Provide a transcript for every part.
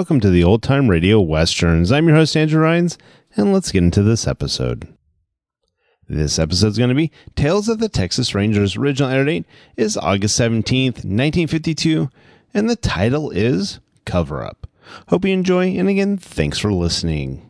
Welcome to the Old Time Radio Westerns. I'm your host, Andrew Rhynes, and let's get into this episode. This episode is going to be Tales of the Texas Rangers. Original air date is August 17th, 1952, and the title is Cover Up. Hope you enjoy, and again, thanks for listening.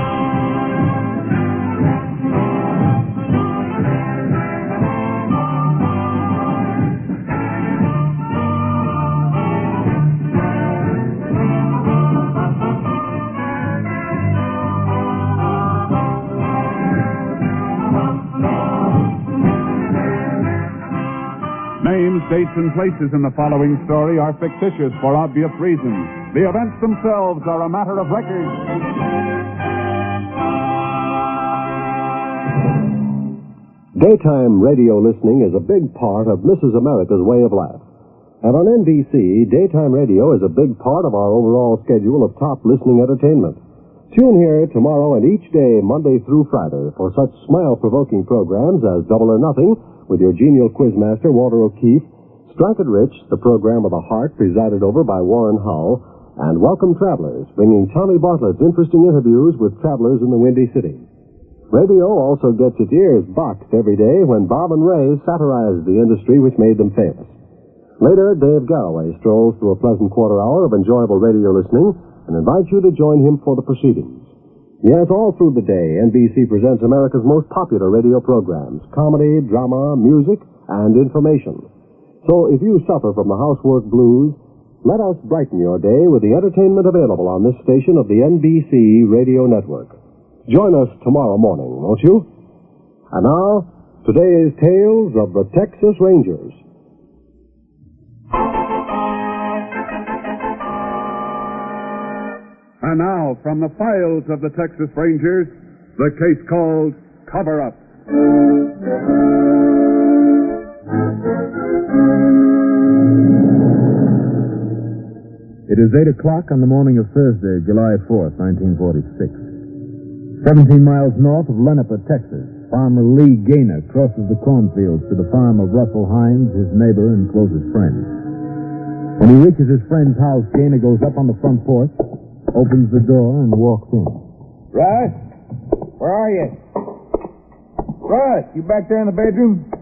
Dates, and places in the following story are fictitious for obvious reasons. The events themselves are a matter of record. Daytime radio listening is a big part of Mrs. America's way of life. And on NBC, daytime radio is a big part of our overall schedule of top listening entertainment. Tune here tomorrow and each day, Monday through Friday, for such smile provoking programs as Double or Nothing with your genial quizmaster, Walter O'Keefe, Strike It Rich, the program of the heart presided over by Warren Hull, and Welcome Travelers, bringing Tommy Bartlett's interesting interviews with travelers in the Windy City. Radio also gets its ears boxed every day when Bob and Ray satirize the industry which made them famous. Later, Dave Garroway strolls through a pleasant quarter hour of enjoyable radio listening and invites you to join him for the proceedings. Yes, all through the day, NBC presents America's most popular radio programs comedy, drama, music, and information. So if you suffer from the housework blues, let us brighten your day with the entertainment available on this station of the NBC Radio Network. Join us tomorrow morning, won't you? And now, today's Tales of the Texas Rangers. And now, from the files of the Texas Rangers, the case called Cover Up. It is 8 o'clock on the morning of Thursday, July 4th, 1946. 17 miles north of Lenepa, Texas, farmer Lee Gaynor crosses the cornfields to the farm of Russell Hines, his neighbor and closest friend. When he reaches his friend's house, Gaynor goes up on the front porch, opens the door, and walks in. Russ? Where are you? Russ, you back there in the bedroom?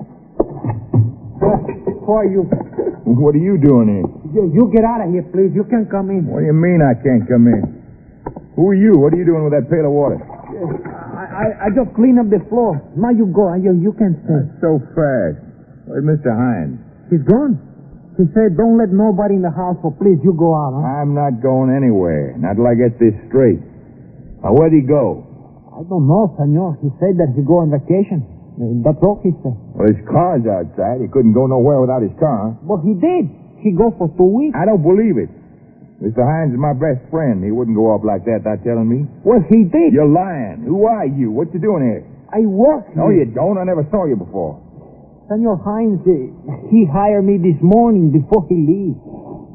Are you? What are you doing here? You, you get out of here, please. You can't come in. What do you mean I can't come in? Who are you? What are you doing with that pail of water? I, I, I just clean up the floor. Now you go. You, you can stay. So fast. Where's Mr. Hines? He's gone. He said, don't let nobody in the house, so please, you go out, huh? I'm not going anywhere. Not till I get this straight. Now, where'd he go? I don't know, senor. He said that he go on vacation. Uh, That's all he said. Well, his car's outside. He couldn't go nowhere without his car. But he did. He go for two weeks. I don't believe it. Mr. Hines is my best friend. He wouldn't go off like that without telling me. Well, he did. You're lying. Who are you? What you doing here? I work No, you don't. I never saw you before. Senor Hines, uh, he hired me this morning before he leaves.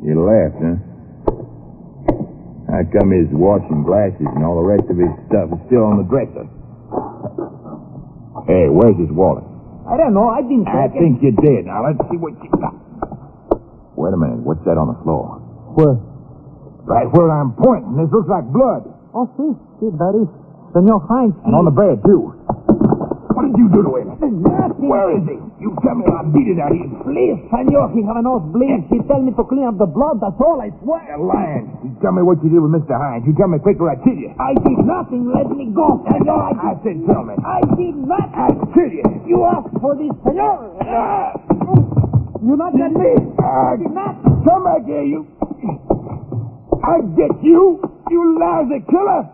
You left, huh? How come his watch and glasses and all the rest of his stuff is still on the dresser? Hey, where's his wallet? I don't know. I didn't I think you did. Now let's see what you got. Wait a minute. What's that on the floor? Where? Right where I'm pointing. This looks like blood. Oh, see, see, that is Senor Hines. And on the bed, too. What did you do to him? Nothing. Where is he? You tell me I beat it out of you. Please, Senor, he have a nosebleed. He tell me to clean up the blood. That's all, I swear. You're lying. You tell me what you did with Mr. Hines. You tell me quick or I kill you. I did nothing. Let me go, Senor. I, I said tell me. I did not. I kill you. You asked for this, Senor. You not get me. Ah, I did not. Come back here, you. I get you, you lousy killer.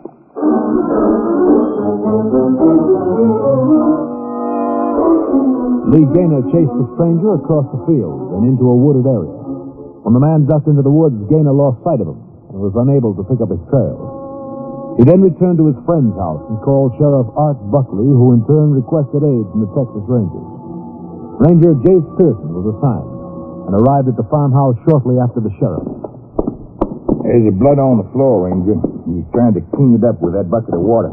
Lee Gaynor chased the stranger across the field and into a wooded area. When the man ducked into the woods, Gaynor lost sight of him and was unable to pick up his trail. He then returned to his friend's house and called Sheriff Art Buckley, who in turn requested aid from the Texas Rangers. Ranger Jace Pearson was assigned and arrived at the farmhouse shortly after the sheriff. There's the blood on the floor, Ranger. He's trying to clean it up with that bucket of water.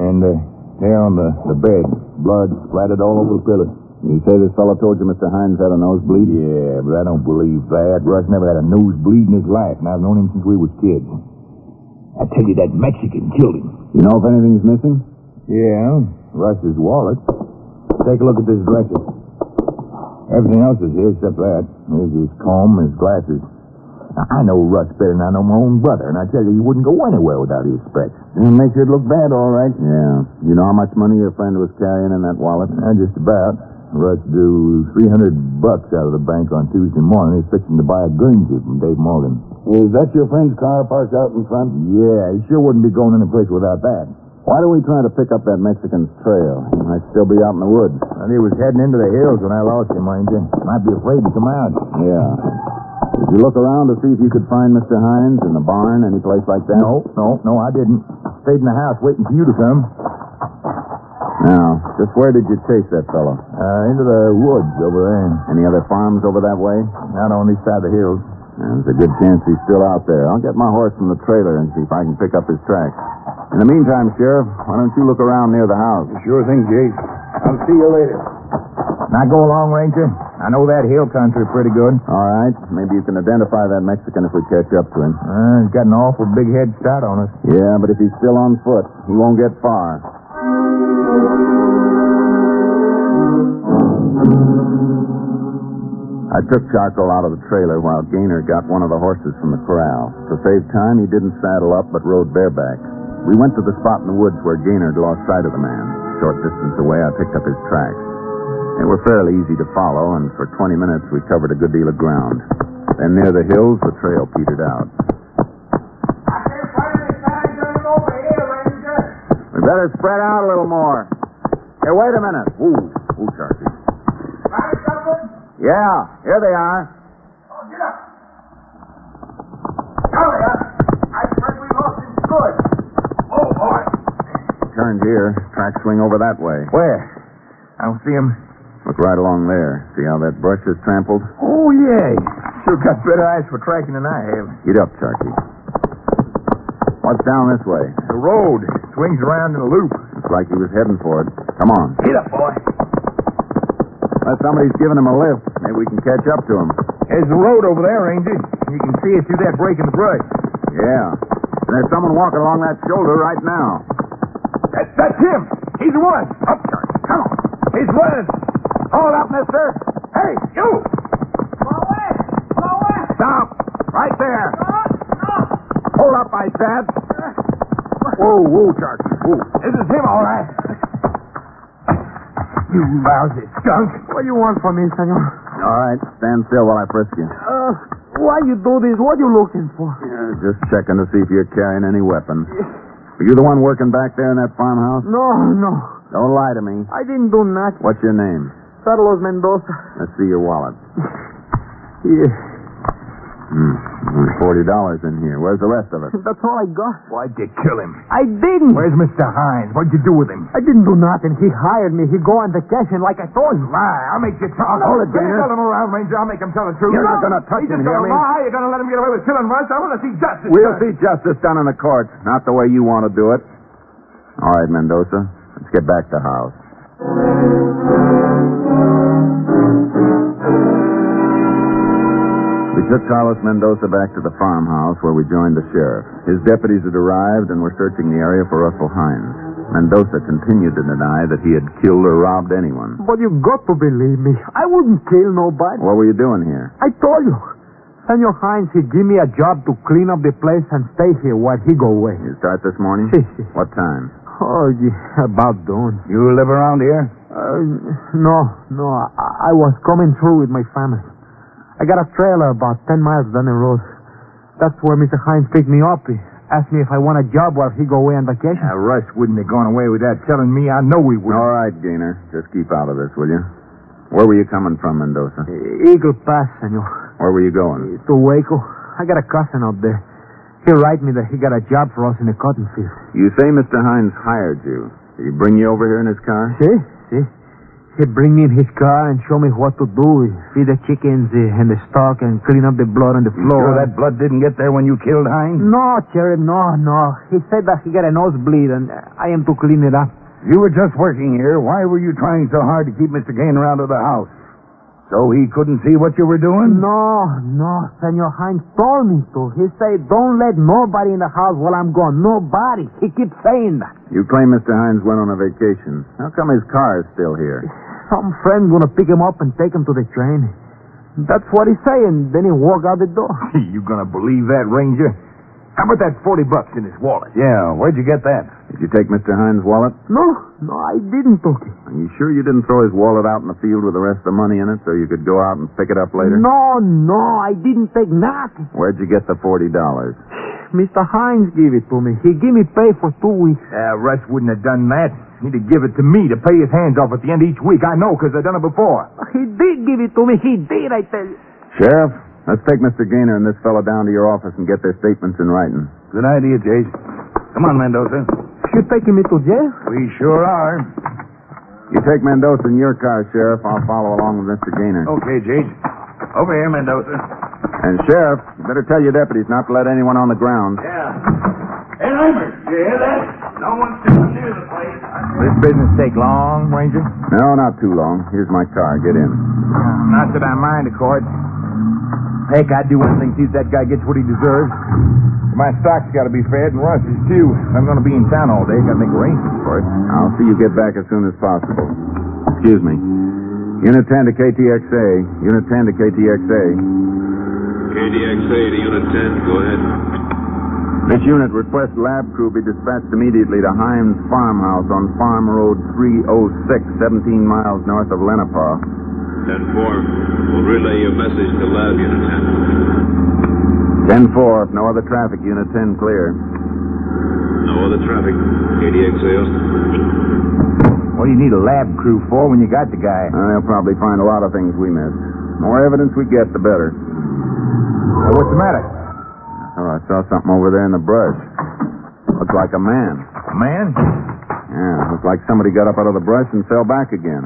And uh, there on the, the bed, blood splattered all over the pillow. You say this fellow told you Mr. Hines had a nosebleed? Yeah, but I don't believe that. Russ never had a nosebleed in his life, and I've known him since we was kids. I tell you, that Mexican killed him. You know if anything's missing? Yeah, Russ's wallet. Take a look at this dresser. Everything else is here except that. Here's his comb and his glasses. Now, I know Russ better than I know my own brother, and I tell you, he wouldn't go anywhere without his specs. It makes it look bad, all right. Yeah. You know how much money your friend was carrying in that wallet? Uh, just about. Russ drew 300 bucks out of the bank on Tuesday morning. He's fixing to buy a Guernsey from Dave Morgan. Is that your friend's car parked out in front? Yeah, he sure wouldn't be going any place without that. Why don't we try to pick up that Mexican's trail? He might still be out in the woods. And he was heading into the hills when I lost him, Ranger. Might be afraid to come out. Yeah. Did you look around to see if you could find Mr. Hines in the barn, any place like that? No, no, no, I didn't. Stayed in the house waiting for you to come. Now, just where did you chase that fellow? Uh, into the woods over there. Any other farms over that way? Not on this side of the hills. There's a good chance he's still out there. I'll get my horse from the trailer and see if I can pick up his tracks. In the meantime, Sheriff, why don't you look around near the house? Sure thing, Jace. I'll see you later. Now go along, Ranger. I know that hill country pretty good. All right. Maybe you can identify that Mexican if we catch up to him. Uh, he's got an awful big head start on us. Yeah, but if he's still on foot, he won't get far. I took charcoal out of the trailer while Gaynor got one of the horses from the corral. To save time, he didn't saddle up but rode bareback. We went to the spot in the woods where Gaynor lost sight of the man. A short distance away, I picked up his tracks. They were fairly easy to follow, and for 20 minutes we covered a good deal of ground. Then near the hills, the trail petered out. We better spread out a little more. Hey, wait a minute. Ooh, ooh, Charlie. Yeah, here they are. Oh, get up. Charlie, I think we lost him. Good. Oh boy. Turned here. Track swing over that way. Where? I don't see him. Look right along there. See how that brush is trampled? Oh, yeah. Sure got better eyes for tracking than I have. Get up, Sharky. What's down this way? The road swings around in a loop. Looks like he was heading for it. Come on. Get up, boy. Unless somebody's giving him a lift, maybe we can catch up to him. There's the road over there, Ranger. You can see it through that break in the brush. Yeah. And there's someone walking along that shoulder right now. That, that's him. He's the one. Up, Charlie. Come on. He's running. Hold up, mister. Hey, you. Away! Away! Stop! Right there! Hold up, I said. Whoa, whoa, Charlie. Whoa. This is him, all right. You lousy skunk. What do you want from me, senor? All right, stand still while I frisk you. Uh, why you do this? What you looking for? Yeah, just checking to see if you're carrying any weapons. Were you the one working back there in that farmhouse? No, no. Don't lie to me. I didn't do nothing. What's your name? Carlos Mendoza. Let's see your wallet. Here. Hmm. There's Forty dollars in here. Where's the rest of it? That's all I got. Why'd you kill him? I didn't. Where's Mr. Hines? What'd you do with him? I didn't do nothing. He hired me. He go on vacation like I told you. Lie. I'll make you talk. Hold it, Don't Gaynor. tell him around, Ranger. I'll make him tell the truth. You're not gonna touch He's him, just hear me? lie. You're gonna let him get away with killing Russ. I want to see justice. We'll done. see justice done in the courts, not the way you want to do it. All right, Mendoza. Let's get back to house. We took Carlos Mendoza back to the farmhouse where we joined the sheriff. His deputies had arrived and were searching the area for Russell Hines. Mendoza continued to deny that he had killed or robbed anyone. But you got to believe me. I wouldn't kill nobody. What were you doing here? I told you. Senor Hines, he give me a job to clean up the place and stay here while he go away. You start this morning? what time? Oh, yeah, about done. You live around here? Uh, no, no. I, I was coming through with my family. I got a trailer about 10 miles down the road. That's where Mr. Hines picked me up. He asked me if I want a job while he go away on vacation. Now, Russ wouldn't have gone away without telling me. I know he would. All right, Gaynor. Just keep out of this, will you? Where were you coming from, Mendoza? Eagle Pass, senor. Where were you going? To Waco. I got a cousin up there. He write me that he got a job for us in the cotton field. You say Mr. Hines hired you. Did he bring you over here in his car? See? See? He bring me in his car and show me what to do. Feed the chickens uh, and the stock and clean up the blood on the floor. You sure that blood didn't get there when you killed Hines? No, Sheriff, no, no. He said that he got a nosebleed and I am to clean it up. You were just working here. Why were you trying so hard to keep Mr. Gaynor out of the house? So he couldn't see what you were doing? No, no, Senor Hines told me to. He said, don't let nobody in the house while I'm gone. Nobody. He keeps saying that. You claim Mr. Hines went on a vacation. How come his car is still here? Some friend gonna pick him up and take him to the train. That's what he say, and then he walk out the door. you gonna believe that, Ranger? How about that 40 bucks in his wallet? Yeah, where'd you get that? Did you take Mr. Hines' wallet? No, no, I didn't took it. Are you sure you didn't throw his wallet out in the field with the rest of the money in it so you could go out and pick it up later? No, no, I didn't take nothing. Where'd you get the $40? Mr. Hines gave it to me. He give me pay for two weeks. Uh, Russ wouldn't have done that. He'd have give it to me to pay his hands off at the end of each week. I know, because I've done it before. He did give it to me. He did, I tell you. Sheriff, let's take Mr. Gaynor and this fellow down to your office and get their statements in writing. Good idea, Jace. Come on, Mendoza. You taking me to jail? We sure are. You take Mendoza in your car, Sheriff. I'll follow along with Mr. Gaynor. Okay, Jace. Over here, Mendoza. And, Sheriff, you better tell your deputies not to let anyone on the ground. Yeah. Hey, Lambert, you hear that? No one's coming near the place. This business take long, Ranger? No, not too long. Here's my car. Get in. Not that I mind, of course. Heck, I'd do anything to see if that guy gets what he deserves. My stock's got to be fed, and Russ's too. I'm going to be in town all day. Got to make arrangements for it. I'll see you get back as soon as possible. Excuse me. Unit 10 to KTXA. Unit 10 to KTXA. KTXA to Unit 10. Go ahead. This unit requests lab crew be dispatched immediately to Hines Farmhouse on Farm Road 306, 17 miles north of Lenapaw. 10 4. We'll relay your message to Lab Unit 10 10-4, If no other traffic, Unit 10 clear. No other traffic. KTXA Austin. What do you need a lab crew for when you got the guy? Uh, they'll probably find a lot of things we missed. More evidence we get, the better. Uh, what's the matter? Oh, I saw something over there in the brush. Looks like a man. A man? Yeah, looks like somebody got up out of the brush and fell back again.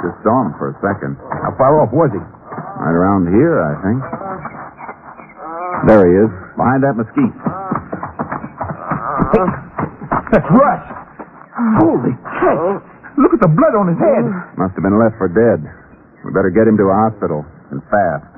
Just saw him for a second. How far off was he? Right around here, I think. There he is, behind that mesquite. That's Russ. Holy heck. Look at the blood on his head. Must have been left for dead. We better get him to a hospital, and fast.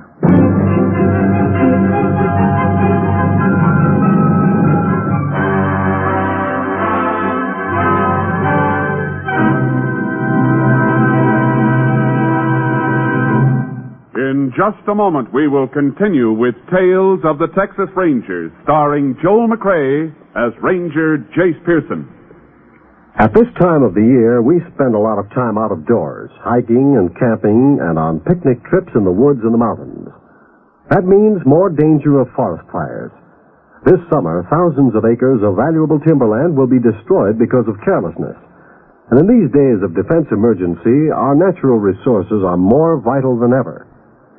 Just a moment, we will continue with Tales of the Texas Rangers, starring Joel McCrea as Ranger Jace Pearson. At this time of the year, we spend a lot of time out of doors, hiking and camping and on picnic trips in the woods and the mountains. That means more danger of forest fires. This summer, thousands of acres of valuable timberland will be destroyed because of carelessness. And in these days of defense emergency, our natural resources are more vital than ever.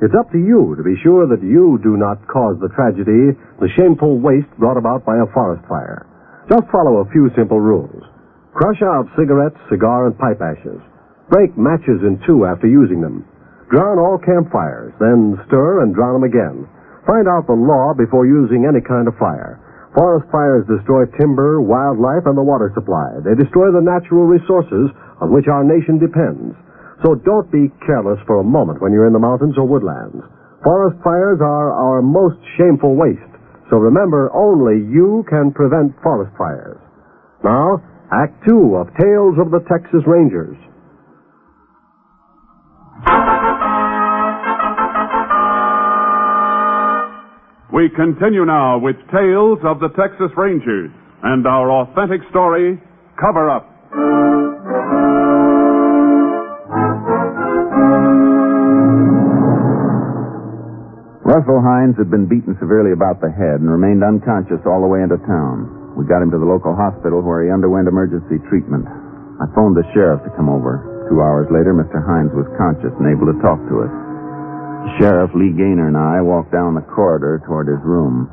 It's up to you to be sure that you do not cause the tragedy, the shameful waste brought about by a forest fire. Just follow a few simple rules. Crush out cigarettes, cigar, and pipe ashes. Break matches in two after using them. Drown all campfires, then stir and drown them again. Find out the law before using any kind of fire. Forest fires destroy timber, wildlife, and the water supply. They destroy the natural resources on which our nation depends. So don't be careless for a moment when you're in the mountains or woodlands. Forest fires are our most shameful waste. So remember, only you can prevent forest fires. Now, Act Two of Tales of the Texas Rangers. We continue now with Tales of the Texas Rangers and our authentic story, Cover Up. Russell Hines had been beaten severely about the head and remained unconscious all the way into town. We got him to the local hospital where he underwent emergency treatment. I phoned the sheriff to come over. Two hours later, Mr. Hines was conscious and able to talk to us. Sheriff Lee Gaynor and I walked down the corridor toward his room.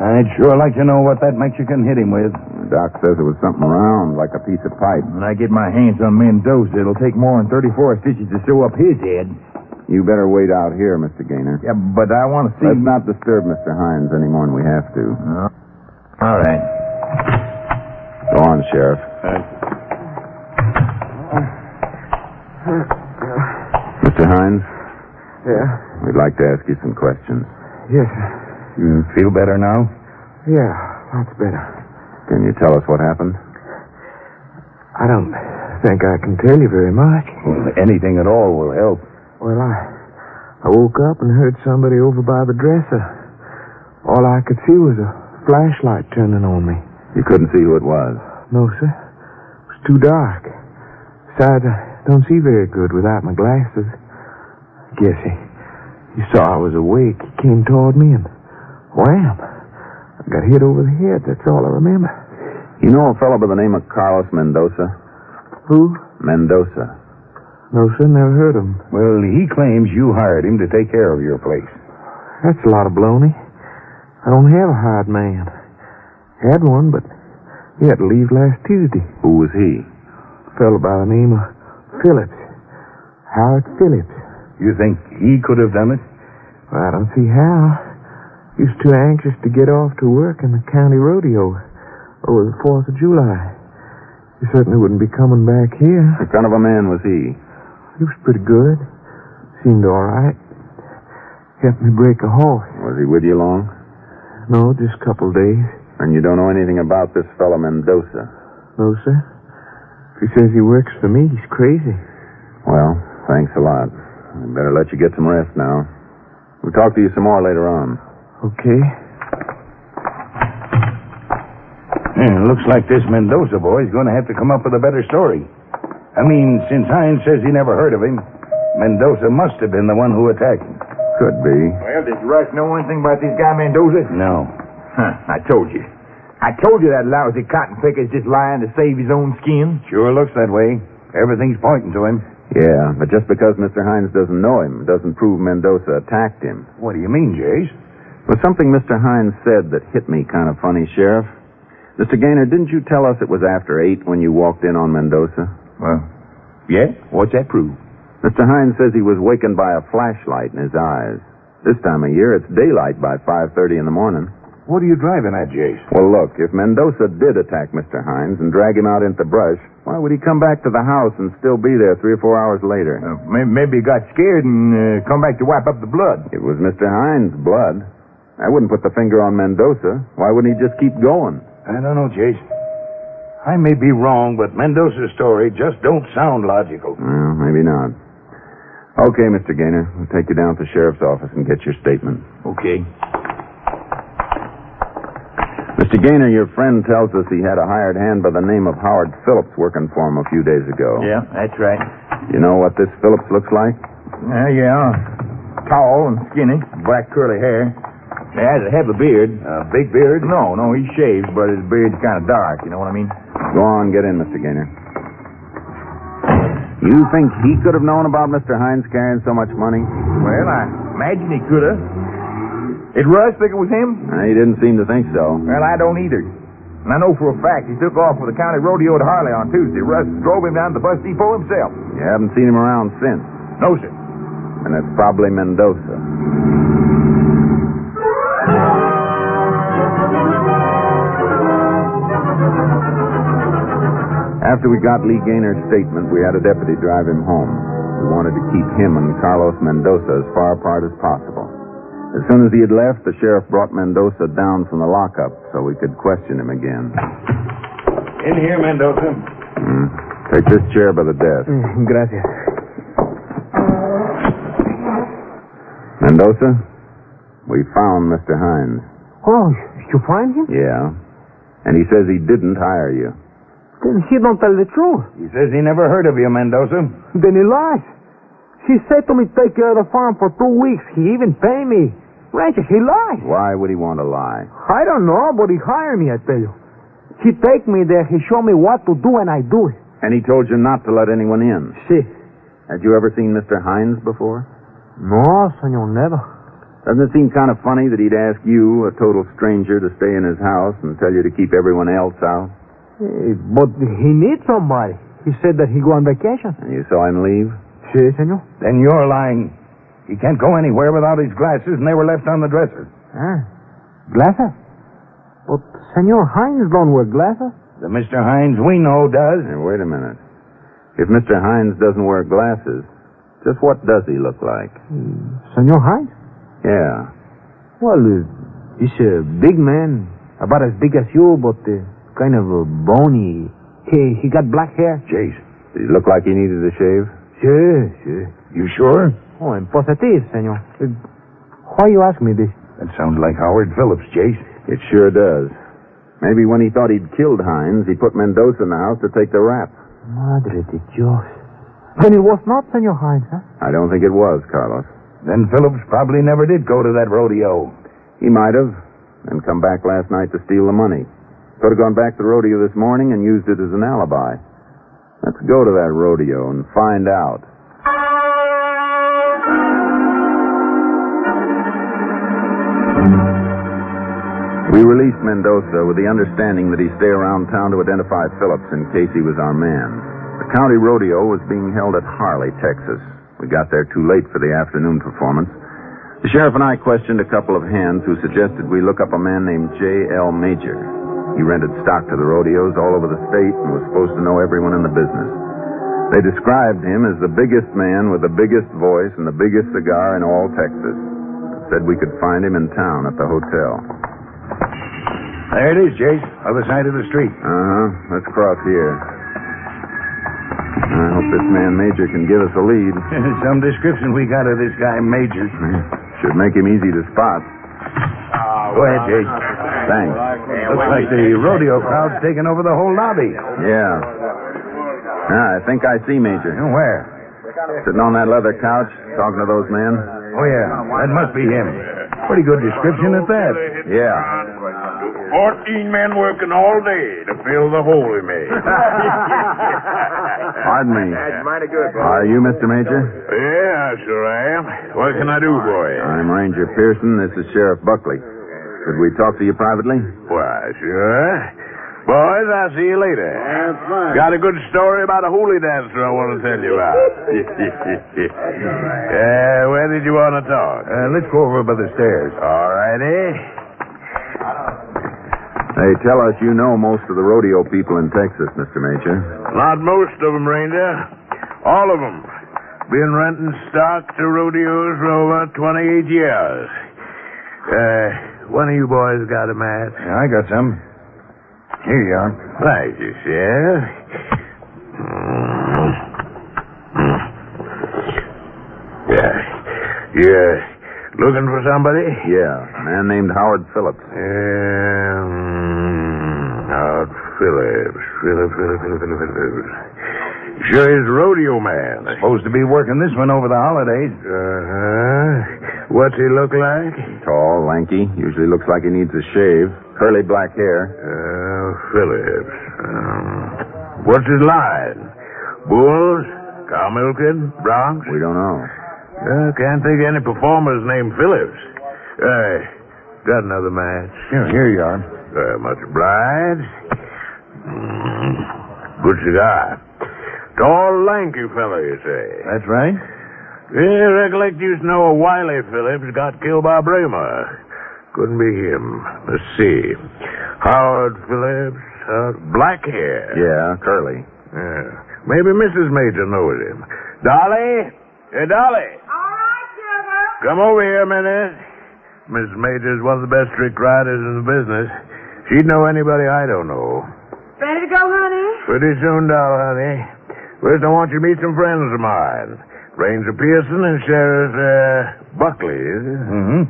I'd sure like to know what that Mexican hit him with. The doc says it was something round, like a piece of pipe. When I get my hands on Mendoza, it'll take more than 34 stitches to sew up his head. You better wait out here, Mr. Gaynor. Yeah, but I want to see. Let's not disturb Mr. Hines any more than we have to. All right. Go on, Sheriff. Mr. Hines, Yeah. we'd like to ask you some questions. Yes, sir. You feel better now? Yeah, lots better. Can you tell us what happened? I don't think I can tell you very much. Well, anything at all will help. Well, I I woke up and heard somebody over by the dresser. All I could see was a flashlight turning on me. You couldn't see who it was. No, sir. It was too dark. Besides, I don't see very good without my glasses. Guess he, he saw I was awake. He came toward me and wham! I got hit over the head. That's all I remember. You know a fellow by the name of Carlos Mendoza? Who? Mendoza. No, sir. Never heard of him. Well, he claims you hired him to take care of your place. That's a lot of baloney. I don't have a hired man. Had one, but he had to leave last Tuesday. Who was he? A fellow by the name of Phillips. Howard Phillips. You think he could have done it? Well, I don't see how. He was too anxious to get off to work in the county rodeo over the 4th of July. He certainly wouldn't be coming back here. What kind of a man was he? He was pretty good. Seemed all right. Helped me break a horse. Was he with you long? No, just a couple of days. And you don't know anything about this fellow Mendoza? No, sir. If he says he works for me, he's crazy. Well, thanks a lot. I better let you get some rest now. We'll talk to you some more later on. Okay. Yeah, looks like this Mendoza boy's going to have to come up with a better story. I mean, since Hines says he never heard of him, Mendoza must have been the one who attacked him. Could be. Well, does Russ know anything about this guy Mendoza? No. Huh, I told you. I told you that lousy cotton picker's just lying to save his own skin. Sure looks that way. Everything's pointing to him. Yeah, but just because Mr. Hines doesn't know him doesn't prove Mendoza attacked him. What do you mean, Jace? Was something Mr. Hines said that hit me kind of funny, Sheriff. Mr. Gaynor, didn't you tell us it was after eight when you walked in on Mendoza? Well, yeah? What's that prove? Mr. Hines says he was wakened by a flashlight in his eyes. This time of year, it's daylight by 5.30 in the morning. What are you driving at, Jace? Well, look, if Mendoza did attack Mr. Hines and drag him out into the brush, why would he come back to the house and still be there three or four hours later? Uh, maybe, maybe he got scared and uh, come back to wipe up the blood. It was Mr. Hines' blood. I wouldn't put the finger on Mendoza. Why wouldn't he just keep going? I don't know, Jace. I may be wrong, but Mendoza's story just don't sound logical. Well, maybe not. Okay, Mr. Gaynor. We'll take you down to the sheriff's office and get your statement. Okay. Mr. Gaynor, your friend tells us he had a hired hand by the name of Howard Phillips working for him a few days ago. Yeah, that's right. You know what this Phillips looks like? Uh, yeah. Tall and skinny, black curly hair. He has a heavy beard. A big beard? No, no, he shaves, but his beard's kind of dark. You know what I mean? Go on, get in, Mr. Gaynor. You think he could have known about Mr. Hines carrying so much money? Well, I Imagine he could have. Did Russ think it was him? Uh, he didn't seem to think so. Well, I don't either. And I know for a fact he took off for the county rodeo at Harley on Tuesday. Russ drove him down to the bus depot himself. You haven't seen him around since. No, sir. And it's probably Mendoza. After we got Lee Gaynor's statement, we had a deputy drive him home. We wanted to keep him and Carlos Mendoza as far apart as possible. As soon as he had left, the sheriff brought Mendoza down from the lockup so we could question him again. In here, Mendoza. Hmm. Take this chair by the desk. Mm, gracias. Mendoza, we found Mr. Hines. Oh, you find him? Yeah. And he says he didn't hire you. Then he don't tell the truth. He says he never heard of you, Mendoza. Then he lies. He said to me take care of the farm for two weeks. He even pay me. Rancher, he lies. Why would he want to lie? I don't know, but he hired me, I tell you. He take me there, he show me what to do, and I do it. And he told you not to let anyone in. See. Had you ever seen Mr. Hines before? No, senor, never. Doesn't it seem kind of funny that he'd ask you, a total stranger, to stay in his house and tell you to keep everyone else out? But he needs somebody. He said that he go on vacation. And you saw him leave? See, senor? Then you're lying. He can't go anywhere without his glasses, and they were left on the dresser. Ah, glasses? But senor Hines don't wear glasses. The Mr. Hines we know does. Hey, wait a minute. If Mr. Hines doesn't wear glasses, just what does he look like? Mm, senor Hines? Yeah. Well, uh, he's a big man, about as big as you, but uh, kind of uh, bony. He he got black hair. Jace. Did he look like he needed a shave? Sure, sure. You sure? Oh, en positive, senor. Uh, why you ask me this? That sounds like Howard Phillips, Jace. It sure does. Maybe when he thought he'd killed Hines, he put Mendoza in the house to take the rap. Madre de Dios. Then it was not Senor Hines, huh? I don't think it was, Carlos. Then Phillips probably never did go to that rodeo. He might have, and come back last night to steal the money. Could have gone back to the rodeo this morning and used it as an alibi. Let's go to that rodeo and find out. We released Mendoza with the understanding that he stay around town to identify Phillips in case he was our man. The county rodeo was being held at Harley, Texas. We got there too late for the afternoon performance. The sheriff and I questioned a couple of hands who suggested we look up a man named J.L. Major. He rented stock to the rodeos all over the state and was supposed to know everyone in the business. They described him as the biggest man with the biggest voice and the biggest cigar in all Texas. Said we could find him in town at the hotel. There it is, Jace. Other side of the street. Uh huh. Let's cross here. I hope this man Major can give us a lead. Some description we got of this guy, Major. Should make him easy to spot. Go ahead, Jace. Thanks. Looks like the rodeo crowd's taken over the whole lobby. Yeah. Ah, I think I see Major. Where? Sitting on that leather couch, talking to those men. Oh, yeah. That must be him. Pretty good description at that. Yeah. Fourteen men working all day to fill the hole he made. Pardon me. That's mighty good, boy. Are you Mr. Major? Yeah, sure I am. What can I do for you? I'm Ranger Pearson. This is Sheriff Buckley. Could we talk to you privately? Why, sure. Boys, I'll see you later. That's fine. Got a good story about a holy dancer I want to tell you about. uh, where did you want to talk? Uh, let's go over by the stairs. All righty. They tell us you know most of the rodeo people in Texas, Mr. Major. Not most of them, Ranger. All of them. Been renting stock to rodeos for over 28 years. Uh, one of you boys got a match? Yeah, I got some. Here you are. Thank you, Sheriff. Yeah. Yeah. Looking for somebody? Yeah, a man named Howard Phillips. Um, Howard Phillips. Phillips, Phillips, Phillips, Phillips, Phillips. Sure is rodeo man. Supposed to be working this one over the holidays. Uh-huh. What's he look like? Tall, lanky, usually looks like he needs a shave. Curly black hair. Uh, Phillips. Um, what's his line? Bulls? Cow milking? Broncs? We don't know. Uh, can't think of any performers named Phillips. Hey, got another match? Here, here you are. Uh, much obliged. Mm, good cigar. Tall, lanky fellow, you say? That's right. Yeah, recollect you used to know a Wiley Phillips got killed by Brahma. Couldn't be him. Let's see. Howard Phillips, uh, black hair. Yeah, curly. Yeah. Maybe Mrs. Major knows him. Dolly? Hey, Dolly. All right, Sugar. Come over here a minute. Mrs. Major's one of the best trick riders in the business. She'd know anybody I don't know. Ready to go, honey? Pretty soon, doll, honey. First, I want you to meet some friends of mine. Ranger Pearson and Sheriff uh, Buckley. is it? Mm-hmm.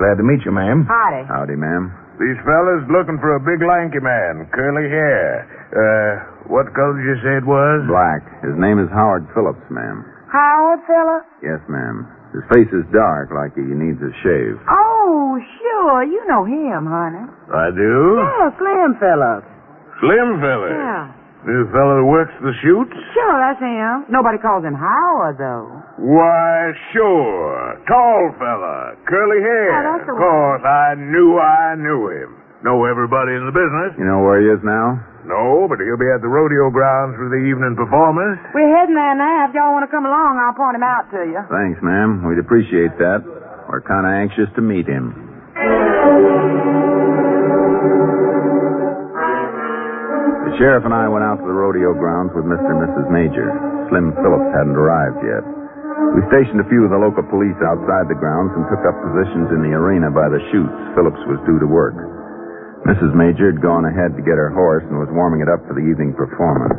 Glad to meet you, ma'am. Howdy. Howdy, ma'am. These fellas looking for a big lanky man, curly hair. Uh, what color did you say it was? Black. His name is Howard Phillips, ma'am. Howard, fella? Yes, ma'am. His face is dark, like he needs a shave. Oh, sure. You know him, honey. I do? Yeah, Slim Phillips. Slim fella. Yeah. New fella that works the chutes? Sure, that's him. Nobody calls him Howard, though. Why, sure. Tall fella, curly hair. Yeah, that's the of course, I knew I knew him. Know everybody in the business. You know where he is now? No, but he'll be at the rodeo grounds for the evening performance. We're heading there now. If y'all want to come along, I'll point him out to you. Thanks, ma'am. We'd appreciate that. We're kind of anxious to meet him. The sheriff and I went out to the rodeo grounds with Mr. and Mrs. Major. Slim Phillips hadn't arrived yet. We stationed a few of the local police outside the grounds and took up positions in the arena by the chutes. Phillips was due to work. Mrs. Major had gone ahead to get her horse and was warming it up for the evening performance.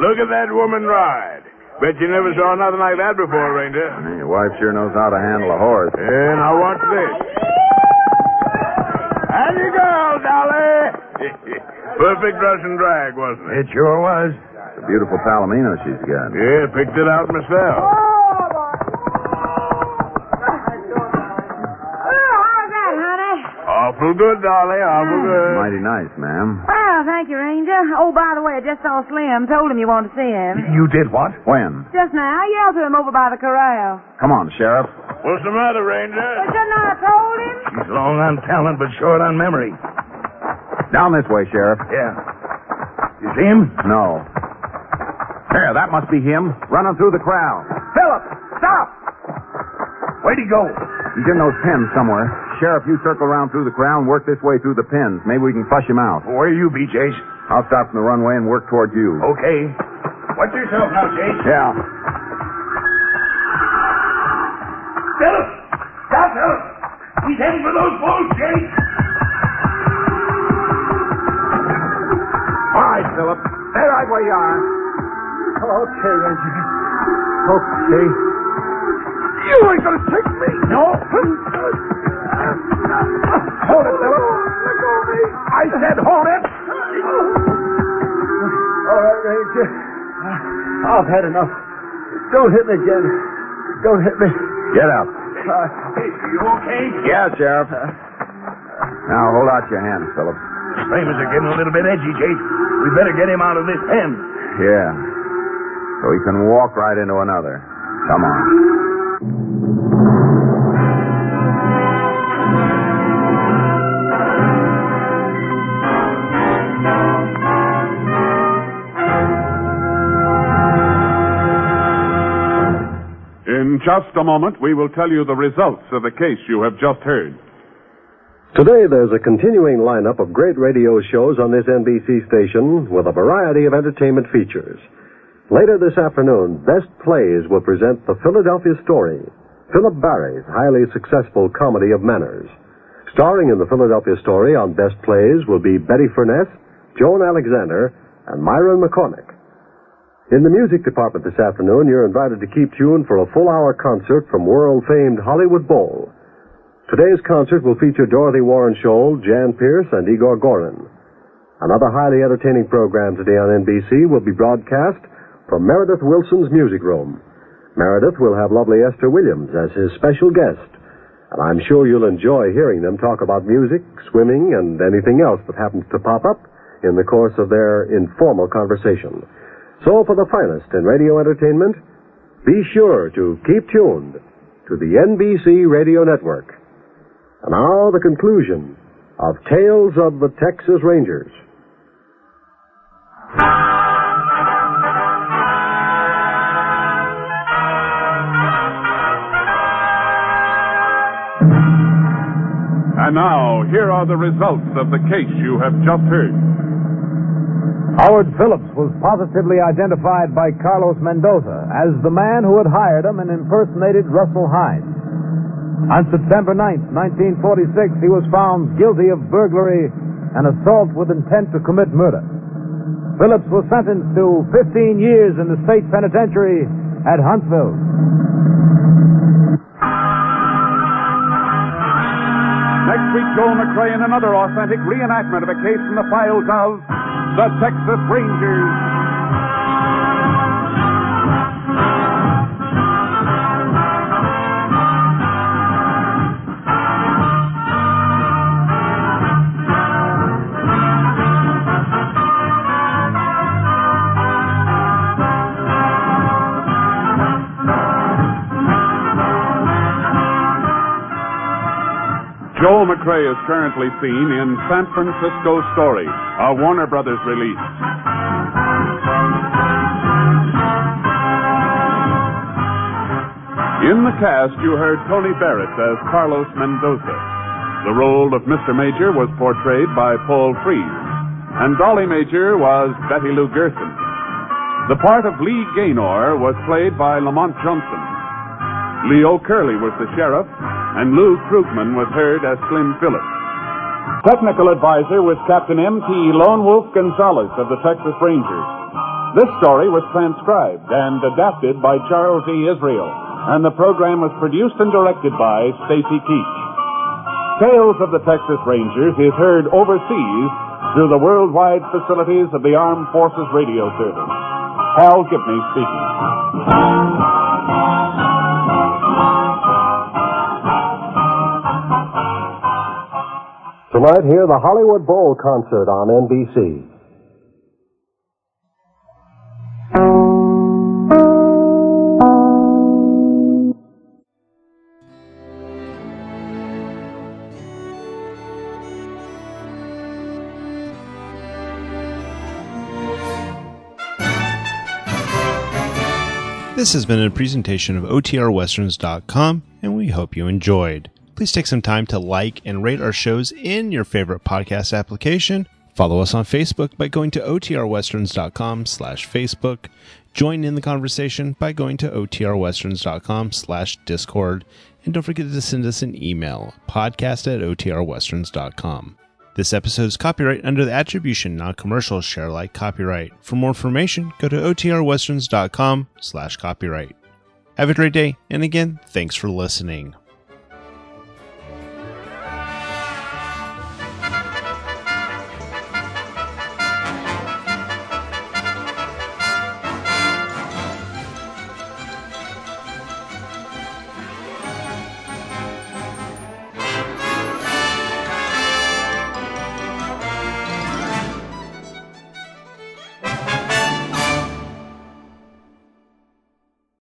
Look at that woman ride. Bet you never saw nothing like that before, Ranger. Your wife sure knows how to handle a horse. Yeah, now watch this. And Dolly. Perfect Russian drag, wasn't it? It sure was. It's a beautiful palomino she's got. Yeah, picked it out myself. Oh, Oh, how's that, honey? Awful good, Dolly. Awful good. Mighty nice, ma'am. Well, thank you, Ranger. Oh, by the way, I just saw Slim. Told him you wanted to see him. You did what? When? Just now, I yelled to him over by the corral. Come on, Sheriff. What's the matter, Ranger? Well, shouldn't I have told him? He's long on talent, but short on memory. Down this way, Sheriff. Yeah. You see him? No. There, that must be him. Running through the crowd. Philip, stop! Where'd he go? He's in those pens somewhere. Sheriff, you circle around through the crowd and work this way through the pens. Maybe we can flush him out. Where are you be, Jace? I'll stop from the runway and work toward you. Okay. Watch yourself now, Jace. Yeah. Philip! Stop, Philip! He's heading for those bulls, Jace! All right, Philip. Stay right where you are. Okay, Ranger. Okay. You ain't gonna take me! No! Hold it, Philip! Let go of me! I said hold it! All right, Ranger. I've had enough. Don't hit me again. Don't hit me. Get up. Uh, you okay? Yeah, Sheriff. Now, hold out your hands, Phillips. Framers are getting a little bit edgy, Jace. We better get him out of this pen. Yeah. So he can walk right into another. Come on. In just a moment, we will tell you the results of the case you have just heard. Today, there's a continuing lineup of great radio shows on this NBC station with a variety of entertainment features. Later this afternoon, Best Plays will present The Philadelphia Story, Philip Barry's highly successful comedy of manners. Starring in The Philadelphia Story on Best Plays will be Betty Furness, Joan Alexander, and Myron McCormick. In the music department this afternoon, you're invited to keep tuned for a full hour concert from world famed Hollywood Bowl. Today's concert will feature Dorothy Warenskjold, Jan Peerce, and Igor Gorin. Another highly entertaining program today on NBC will be broadcast from Meredith Willson's Music Room. Meredith will have lovely Esther Williams as his special guest, and I'm sure you'll enjoy hearing them talk about music, swimming, and anything else that happens to pop up in the course of their informal conversation. So, for the finest in radio entertainment, be sure to keep tuned to the NBC Radio Network. And now, the conclusion of Tales of the Texas Rangers. And now, here are the results of the case you have just heard. Howard Phillips was positively identified by Carlos Mendoza as the man who had hired him and impersonated Russell Hines. On September 9th, 1946, he was found guilty of burglary and assault with intent to commit murder. Phillips was sentenced to 15 years in the state penitentiary at Huntsville. Next week, Joel McCrea in another authentic reenactment of a case from the files of the Texas Rangers. Joel McCrea is currently seen in San Francisco Story, a Warner Brothers release. In the cast, you heard Tony Barrett as Carlos Mendoza. The role of Mr. Major was portrayed by Paul Frees, and Dolly Major was Betty Lou Gerson. The part of Lee Gaynor was played by Lamont Johnson. Leo Curley was the sheriff, and Lou Krugman was heard as Slim Phillips. Technical advisor was Captain M.T. Lone Wolf Gonzaullas of the Texas Rangers. This story was transcribed and adapted by Charles E. Israel, and the program was produced and directed by Stacy Keach. Tales of the Texas Rangers is heard overseas through the worldwide facilities of the Armed Forces Radio Service. Hal Gibney speaking. Tonight, hear the Hollywood Bowl concert on NBC. This has been a presentation of OTRWesterns.com, and we hope you enjoyed. Please take some time to like and rate our shows in your favorite podcast application. Follow us on Facebook by going to OTRWesterns.com slash Facebook. Join in the conversation by going to OTRWesterns.com slash Discord. And don't forget to send us an email, podcast at OTRWesterns.com. This episode is copyright under the attribution non-commercial share alike copyright. For more information, go to OTRWesterns.com slash copyright. Have a great day, and again, thanks for listening.